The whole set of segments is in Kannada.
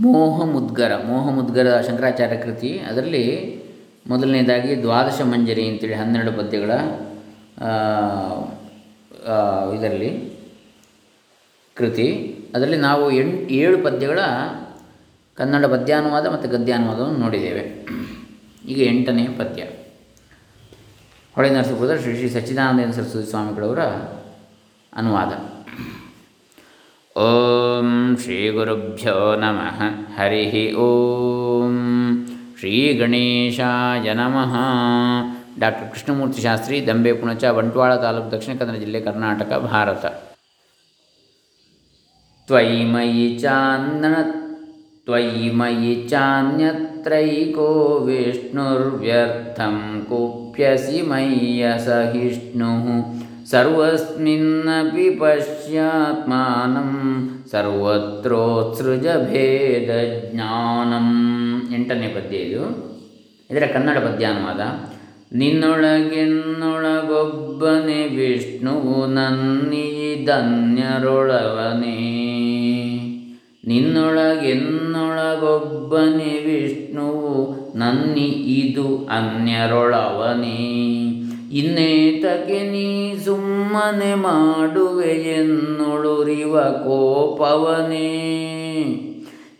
ಮೋಹ ಮುದ್ಗರ ಮೋಹ ಮುದ್ಗರ ಶಂಕರಾಚಾರ್ಯ ಕೃತಿ. ಅದರಲ್ಲಿ ಮೊದಲನೇದಾಗಿ ದ್ವಾದಶ ಮಂಜರಿ ಅಂತೇಳಿ ಹನ್ನೆರಡು ಪದ್ಯಗಳ ಇದರಲ್ಲಿ ಕೃತಿ. ಅದರಲ್ಲಿ ನಾವು ಎಂಟು ಏಳು ಪದ್ಯಗಳ ಕನ್ನಡ ಪದ್ಯಾನುವಾದ ಮತ್ತು ಗದ್ಯಾನುವಾದವನ್ನು ನೋಡಿದ್ದೇವೆ. ಈಗ ಎಂಟನೇ ಪದ್ಯ. ಹೊಳೆ ನರಸೀಪುರದ ಶ್ರೀ ಶ್ರೀ ಸಚ್ಚಿದಾನಂದ ಸರಸ್ವತಿ ಸ್ವಾಮಿಗಳವರ ಅನುವಾದ. ಓಂ ಶ್ರೀ ಗುರುಭ್ಯೋ ನಮಃ ಹರಿ ಓಂ ಶ್ರೀ ಗಣೇಶಾಯ ನಮಃ ಡಾಕ್ಟರ್ ಕೃಷ್ಣಮೂರ್ತಿ ಶಾಸ್ತ್ರಿ ದಂಬೆ ಪುಣಚ ಬಂಟ್ವಾಳ ತಾಲೂಕು ದಕ್ಷಿಣ ಕನ್ನಡ ಜಿಲ್ಲೆ ಕರ್ನಾಟಕ ಭಾರತ ತ್ವಯಿ ಮಯಿ ಚಾಂದನ ತ್ವಯಿ ಮಯಿ ಚಾನ್ಯತ್ರೈಕೋ ವಿಷ್ಣುರ್ವ್ಯರ್ಥಂ ಕುಪ್ಯಸಿ ಮಯ್ಯ ಸಹಿಷ್ಣು ಸರ್ವಸ್ಮಿನ್ನಪಿ ಪಶ್ಯಾತ್ಮಾನಂ ಸರ್ವತ್ರೋತ್ಸೃಜ ಭೇದ ಜ್ಞಾನಂ ಎಂಟನೇ ಪದ್ಯ ಇದು. ಇದರ ಕನ್ನಡ ಪದ್ಯಾನುವಾದ. ನಿನ್ನೊಳಗೆನ್ನೊಳಗೊಬ್ಬನೆ ವಿಷ್ಣುವು ನನ್ನಿದನ್ಯರೊಳವನೇ ನಿನ್ನೊಳಗೆನ್ನೊಳಗೊಬ್ಬನೇ ವಿಷ್ಣುವು ನನ್ನಿ ಇದು ಅನ್ಯರೊಳವನೇ. ಇನ್ನೇತಕ್ಕೆ ನೀ ಸುಮ್ಮನೆ ಮಾಡುವೆ ಎನ್ನುಳುರಿವ ಕೋಪವನೇ.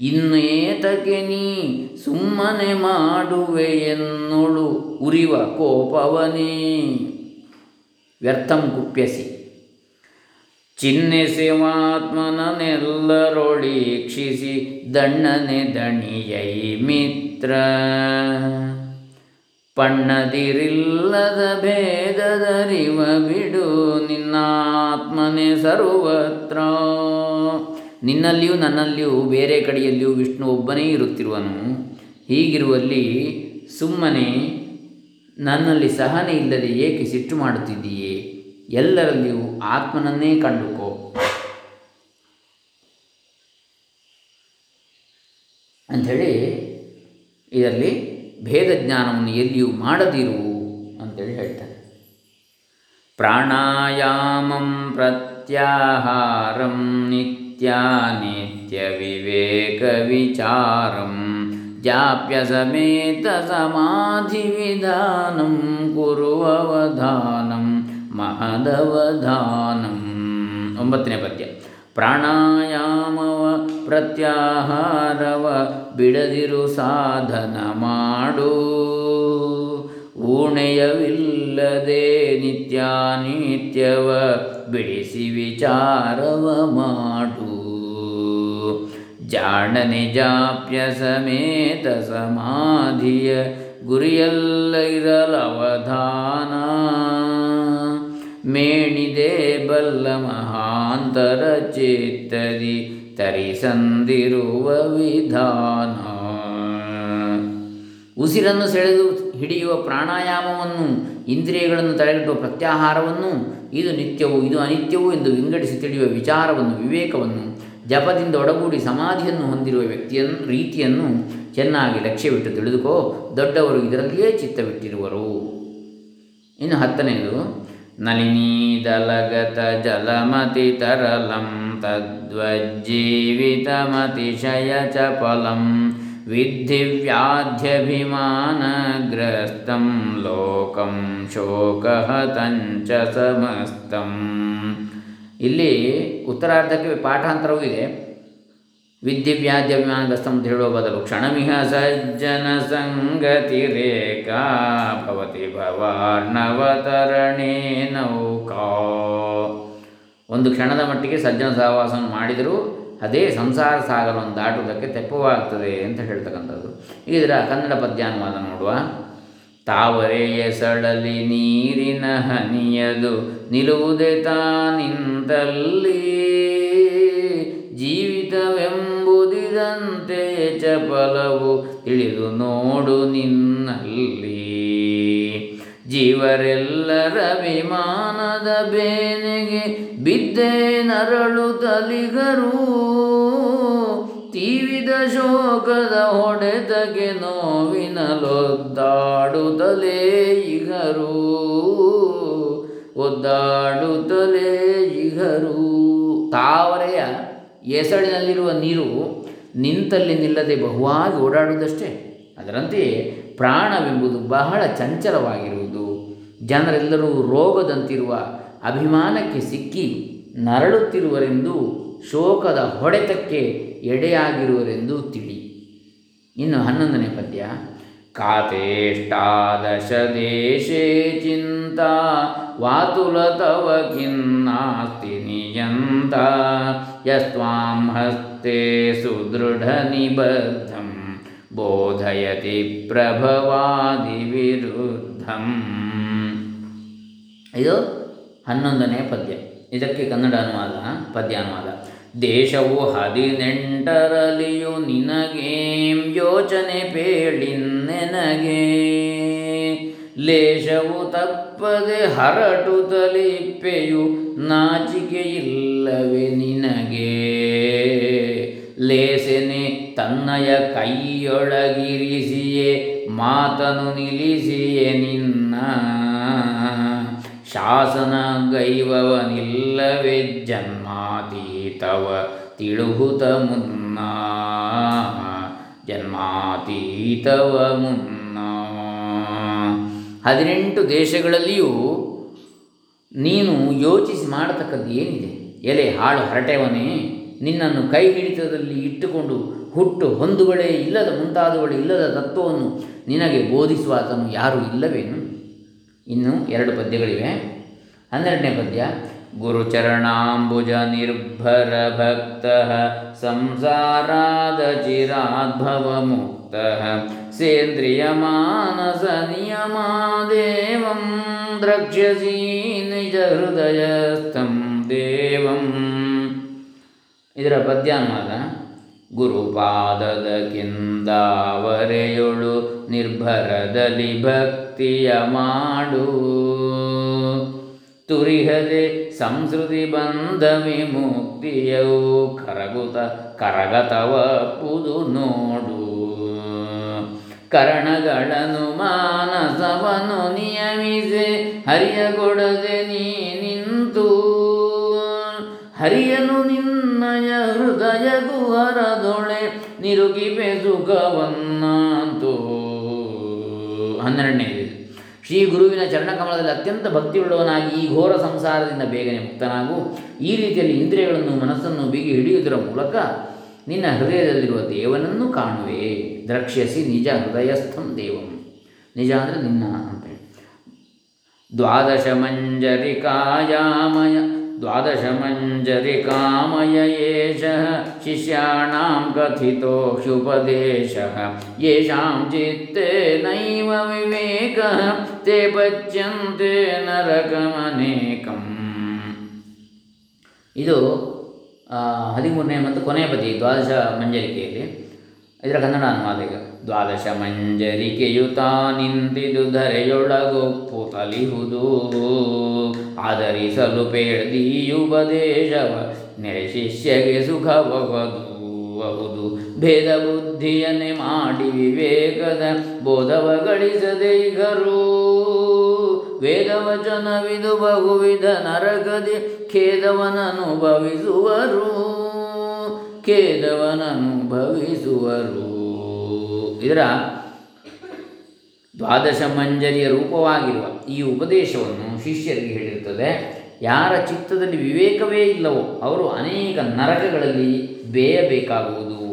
ಇನ್ನೇತಕ್ಕೆ ನೀ ಸುಮ್ಮನೆ ಮಾಡುವೆ ಎನ್ನುಳು ಉರಿವ ಕೋಪವನೇ. ವ್ಯರ್ಥಂ ಕುಪ್ಯಸಿ ಚಿಹ್ನಿಸಿವಾತ್ಮನನೆಲ್ಲರೊಳೀಕ್ಷಿಸಿ ದಣ್ಣನೆ ದಣಿಯೈ ಮಿತ್ರ. ಪಣ್ಣದಿರಿಲ್ಲದ ಭೇದದರಿವ ಬಿಡು ನಿನ್ನಾತ್ಮನೆ ಸರ್ವತ್ರ. ನಿನ್ನಲ್ಲಿಯೂ ನನ್ನಲ್ಲಿಯೂ ಬೇರೆ ಕಡೆಯಲ್ಲಿಯೂ ವಿಷ್ಣು ಒಬ್ಬನೇ ಇರುತ್ತಿರುವನು. ಹೀಗಿರುವಲ್ಲಿ ಸುಮ್ಮನೆ ನನ್ನಲ್ಲಿ ಸಹನೆ ಇಲ್ಲದೆ ಏಕೆ ಸಿಟ್ಟು ಮಾಡುತ್ತಿದ್ದೀಯೇ? ಎಲ್ಲರಲ್ಲಿಯೂ ಆತ್ಮನನ್ನೇ ಕಂಡುಕೋ. ಅಂಥೇಳಿ ಇದರಲ್ಲಿ ಭೇದ ಜ್ಞಾನವನ್ನು ಎಲ್ಲಿಯೂ ಮಾಡದಿರು ಅಂತೇಳಿ ಹೇಳ್ತಾನೆ ಪ್ರಾಣಾಯಾಮಂ ಪ್ರತ್ಯಾಹಾರಂ ನಿತ್ಯ ವಿವೇಕ ವಿಚಾರಂ ಜಾಪ್ಯ ಸಮೇತ ಸಮಾಧಿ ವಿಧಾನಂ ಕುರುವವಧಾನಂ ಮಹದವಧಾನಂ. ಒಂಬತ್ತನೇ ಪದ್ಯ. ಪ್ರಾಣಾಯಾಮವ ಪ್ರತ್ಯಾಹಾರವ ಬಿಡದಿರು ಸಾಧನ ಮಾಡು. ಊಣೆಯವಿಲ್ಲದೆ ನಿತ್ಯಾನಿತ್ಯವ ಬಿಡಿಸಿ ವಿಚಾರವ ಮಾಡು. ಜಾಣನೆ ನಿಜಾಪ್ಯ ಸಮೇತ ಸಮಾಧಿಯ ಗುರಿಯಲ್ಲ ಇರಲವಧಾನ. ಮೇಣಿದೆ ಬಲ್ಲ ಮಹಾಂತರ ಚೇತರಿ ತರಿಸಂದಿರುವ ವಿಧಾನ. ಉಸಿರನ್ನು ಸೆಳೆದು ಹಿಡಿಯುವ ಪ್ರಾಣಾಯಾಮವನ್ನು, ಇಂದ್ರಿಯಗಳನ್ನು ತಡೆಗಟ್ಟುವ ಪ್ರತ್ಯಾಹಾರವನ್ನು, ಇದು ನಿತ್ಯವು, ಇದು ಅನಿತ್ಯವು ಎಂದು ವಿಂಗಡಿಸಿ ತಿಳಿಯುವ ವಿಚಾರವನ್ನು, ವಿವೇಕವನ್ನು, ಜಪದಿಂದ ಒಡಗೂಡಿ ಸಮಾಧಿಯನ್ನು ಹೊಂದಿರುವ ವ್ಯಕ್ತಿಯನ್ನು ರೀತಿಯನ್ನು ಚೆನ್ನಾಗಿ ಲಕ್ಷ್ಯವಿಟ್ಟು ತಿಳಿದುಕೋ, ದೊಡ್ಡವರು ಇದರಲ್ಲಿಯೇ ಚಿತ್ತವಿಟ್ಟಿರುವರು. ಇನ್ನು ಹತ್ತನೆಯದು ಚಪಲಂ ವಿದ್ಧಿ ವ್ಯಾಧ್ಯಭಿಮಾನಗ್ರಸ್ತಂ ಲೋಕಂ ಶೋಕಹತಂಚ ಸಮಸ್ತಂ. ಇಲ್ಲಿ ಉತ್ತರಾರ್ಧಕ್ಕೆ ಪಾಠಾಂತರವೂ ಇದೆ. ವಿದ್ಯವ್ಯಾದ್ಯಭಿಮಾನಗ್ರಸ್ತಂ ಅಂತ ಹೇಳುವ ಬದಲು ಕ್ಷಣಮಿಹ ಸಜ್ಜನ ಸಂಗತಿ ರೇಖಾ ಭವತಿ ಭವಾರ್ಣವತರಣೇ ನೌಕಾ. ಒಂದು ಕ್ಷಣದ ಮಟ್ಟಿಗೆ ಸಜ್ಜನ ಸಹವಾಸವನ್ನು ಮಾಡಿದರೂ ಅದೇ ಸಂಸಾರ ಸಾಗರವನ್ನು ದಾಟುವುದಕ್ಕೆ ತೆಪ್ಪವಾಗ್ತದೆ ಅಂತ ಹೇಳ್ತಕ್ಕಂಥದ್ದು. ಇದರ ಕನ್ನಡ ಪದ್ಯಾನುವಾದ ನೋಡುವ. ತಾವರೆಯ ಸಳಲಿ ನೀರಿನ ಹನಿಯದು ನಿಲ್ಲುವುದೇ ತಾನಿಂತಲ್ಲಿ. ಜೀವಿತವೆಂಬುದಿದಂತೆ ಬಲವು ತಿಳಿದು ನೋಡು ನಿನ್ನಲ್ಲಿ. ಜೀವರೆಲ್ಲರ ವಿಮಾನದ ಬೇನೆಗೆ ಬಿದ್ದೆ ನರಳು ತಲಿಗರು. ತೀವಿದ ಶೋಕದ ಹೊಡೆತಗೆ ನೋವಿನಲೊದ್ದಾಡುತ್ತಲೇ ಇಗರು. ಒದ್ದಾಡುತ್ತಲೇ ಇಗರು. ತಾವರೆಯ ಎಸಳಿನಲ್ಲಿರುವ ನೀರು ನಿಂತಲ್ಲಿ ನಿಲ್ಲದೆ ಬಹುವಾಗಿ ಓಡಾಡುವುದಷ್ಟೇ. ಅದರಂತೆಯೇ ಪ್ರಾಣವೆಂಬುದು ಬಹಳ ಚಂಚಲವಾಗಿರುವುದು. ಜನರೆಲ್ಲರೂ ರೋಗದಂತಿರುವ ಅಭಿಮಾನಕ್ಕೆ ಸಿಕ್ಕಿ ನರಳುತ್ತಿರುವರೆಂದು ಶೋಕದ ಹೊಡೆತಕ್ಕೆ ಎಡೆಯಾಗಿರುವರೆಂದು ತಿಳಿ. ಇನ್ನು ಹನ್ನೊಂದನೇ ಪದ್ಯ. ಕಾತೇಷ್ಟಾದಶ ದೇಶೇ ಚಿಂತಾ ವಾತುಲ ತವ ನಿಯಂತ ಯಸ್ತ್ವಾಂ ಹಸ್ತೆ ಸುದೃಢ ಬೋಧಯತಿ ಪ್ರಭವಾದಿ ವಿರುದ್ಧಂ ಇದು ಹನ್ನೊಂದನೇ ಪದ್ಯ. ಇದಕ್ಕೆ ಕನ್ನಡ ಅನುವಾದ ಪದ್ಯ ದೇಶವು ಹದಿನೆಂಟರಲ್ಲಿಯೂ ನಿನಗೇಂ ಯೋಚನೆ ಪೇಳಿನ್ನೆನಗೆ. ಲೇಷವು ತಪ್ಪದೆ ಹರಟು ತಲಿಪ್ಪೆಯು ನಾಚಿಕೆ ಇಲ್ಲವೇ ನಿನಗೆ. ಲೇಸೆನೆ ತನ್ನಯ ಕೈಯೊಳಗಿರಿಸಿಯೇ ಮಾತನು ನಿಲ್ಲಿಸಿಯೇ ನಿನ್ನ. ಶಾಸನ ಗೈವವನಿಲ್ಲವೇ ಜನ್ಮಾತೀತವ, ತಿಳುಹುತ ಮುನ್ನ. ಜನ್ಮಾತೀತವ ಮುನ್ನ. ಹದಿನೆಂಟು ದೇಶಗಳಲ್ಲಿಯೂ ನೀನು ಯೋಚಿಸಿ ಮಾಡತಕ್ಕದ್ದು ಏನಿದೆ? ಎಲೆ, ಹಾಳು, ಹರಟೆವನೇ, ನಿನ್ನನ್ನು ಕೈ ಹಿಡಿತದಲ್ಲಿ ಇಟ್ಟುಕೊಂಡು ಹುಟ್ಟು ಹೊಂದುಗಳೇ ಇಲ್ಲದ ಮುಂತಾದವುಗಳೇ ಇಲ್ಲದ ತತ್ವವನ್ನು ನಿನಗೆ ಬೋಧಿಸುವ ಆತನು ಯಾರೂ ಇಲ್ಲವೇನು? ಇನ್ನು ಎರಡು ಪದ್ಯಗಳಿವೆ. ಹನ್ನೆರಡನೇ ಪದ್ಯ, ಗುರುಚರಣಾಂಬುಜ ನಿರ್ಭರ ಭಕ್ತ, ಸಂಸಾರಾದ ಚಿರಾದ್ಭವ ಮುಕ್ತ ಸೇಂದ್ರಿಯ ಮಾನಸ ನಿಯಮಾದೇವಂ ದ್ರಕ್ಷ್ಯಸಿ ನಿಜ ಹೃದಯಸ್ಥಂ ದೇವಂ. ಇದರ ಪದ್ಯ ಪದ್ಯಾನುವಾದ ಗುರುಪಾದದ ಕಿಂದಾವರೆಯೊಳು ನಿರ್ಭರದಲ್ಲಿ ಭಕ್ತಿಯ ಮಾಡು. ತುರಿಹದೆ ಸಂಸ್ಕೃತಿ ಬಂಧ ವಿಮುಕ್ತಿಯವು ಕರಗುತ ಪುದು ನೋಡು. ಕರಣಗಳನ್ನು ಮಾನಸವನ್ನು ನಿಯಮಿಸಿ, ಹರಿಯಗೊಡದೆ ನೀ ನಿಂತು ಹರಿಯನು ನಿನ್ನಯ ಹೃದಯ ಗುಹರದೊಳೆ ನಿರುಗಿವೆ ಸುಖವನ್ನಂತೂ ಹನ್ನೆರಡನೇ ಶ್ರೀ ಗುರುವಿನ ಚರಣಕಮಲದಲ್ಲಿ ಅತ್ಯಂತ ಭಕ್ತಿಯುಳ್ಳವನಾಗಿ ಈ ಘೋರ ಸಂಸಾರದಿಂದ ಬೇಗನೆ ಮುಕ್ತನಾಗು. ಈ ರೀತಿಯಲ್ಲಿ ಇಂದ್ರಿಯಗಳನ್ನು ಮನಸ್ಸನ್ನು ಬಿಗಿ ಹಿಡಿಯುವುದರ ಮೂಲಕ ನಿನ್ನ ಹೃದಯದಲ್ಲಿರುವ ದೇವನನ್ನು ಕಾಣುವೆ. ದ್ರಕ್ಷ್ಯಸಿ ನಿಜ ಹೃದಯಸ್ಥಂ ದೇವಂ. ನಿಜ ಅಂದರೆ ನಿನ್ನ ಅಂತೇಳಿ ದ್ವಾದಶ ಮಂಜರಿಕಾಯಾಮಯ ದ್ವಾದಶ ಮಂಜರಿಕಾಮಯ ಏಷ ಶಿಷ್ಯಾಣಾಂ ಕಥಿತೋ ಹ್ಯುಪದೇಶಃ ಯೇಷಾಂ ಚಿತ್ತೆ ನೈವ ವಿವೇಕ ತೇ ಪಚ್ಯಂತೆ ಇದು ಹದಿಮೂರನೇ ಮತ್ತು ಕೊನೆಯ ಪದಿ ದ್ವಾದಶ ಮಂಜರಿಕೆಯಲ್ಲಿ ಇದರ ಕನ್ನಡ ಅನುವಾದ ಈಗ. ದ್ವಾದಶ ಮಂಜರಿಕೆಯುತ ನಿಂತಿದು ಧರೆಯೊಳಗು ತಲಿಹುದು ಆಧರಿಸಲು ಉಪದೇಶವ ನೆರೆ ಶಿಷ್ಯಗೆ ಸುಖಬಹುದು ಬಹುದು ಭೇದ ಬುದ್ಧಿಯನ್ನೇ ಮಾಡಿ ವಿವೇಕದ ಬೋಧವ ಗಳಿಸದೆ ಈಗರೂ ವೇದವಚನವಿದು ಬಹುವಿಧ ನರಕದಿ ಖೇದವನನುಭವಿಸುವರು ಖೇದವನನುಭವಿಸುವರು ಇದರ ದ್ವಾದಶ ಮಂಜರಿಯ ರೂಪವಾಗಿರುವ ಈ ಉಪದೇಶವನ್ನು ಶಿಷ್ಯರಿಗೆ ಹೇಳಿರುತ್ತದೆ, ಯಾರ ಚಿತ್ತದಲ್ಲಿ ವಿವೇಕವೇ ಇಲ್ಲವೋ ಅವರು ಅನೇಕ ನರಕಗಳಲ್ಲಿ ಬೇಯಬೇಕಾಗುವುದು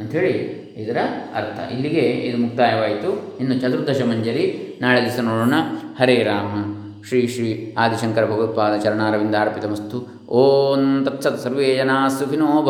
ಅಂಥೇಳಿ ಇದರ ಅರ್ಥ. ಇಲ್ಲಿಗೆ ಇದು ಮುಕ್ತಾಯವಾಯಿತು. ಇನ್ನು ಚತುರ್ದಶ ಮಂಜರಿ. ನಾಳೆ ದಿವಸ ನೋಡೋಣ. ಹರೇ ರಾಮ. ಶ್ರೀ ಶ್ರೀ ಆದಿಶಂಕರ ಭಗವತ್ಪಾದ ಚರಣಾರವಿಂದ ಅರ್ಪಿತಮಸ್ತು ಓಂ ತತ್ಸತ್ ಸರ್ವೇ ಜನಾ ಸುಖಿನೋ